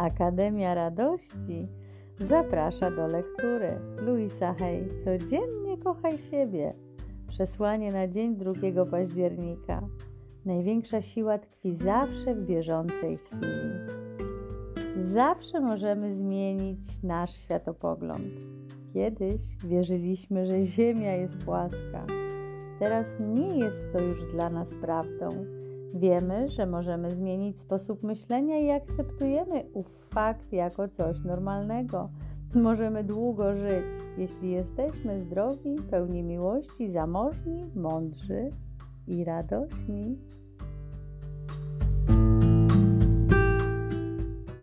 Akademia Radości zaprasza do lektury Louisa Hay Codziennie kochaj siebie. Przesłanie na dzień 2 października. Największa siła tkwi zawsze w bieżącej chwili. Zawsze możemy zmienić nasz światopogląd. Kiedyś wierzyliśmy, że Ziemia jest płaska. Teraz nie jest to już dla nas prawdą. Wiemy, że możemy zmienić sposób myślenia i akceptujemy ów fakt jako coś normalnego. Możemy długo żyć, jeśli jesteśmy zdrowi, pełni miłości, zamożni, mądrzy i radośni.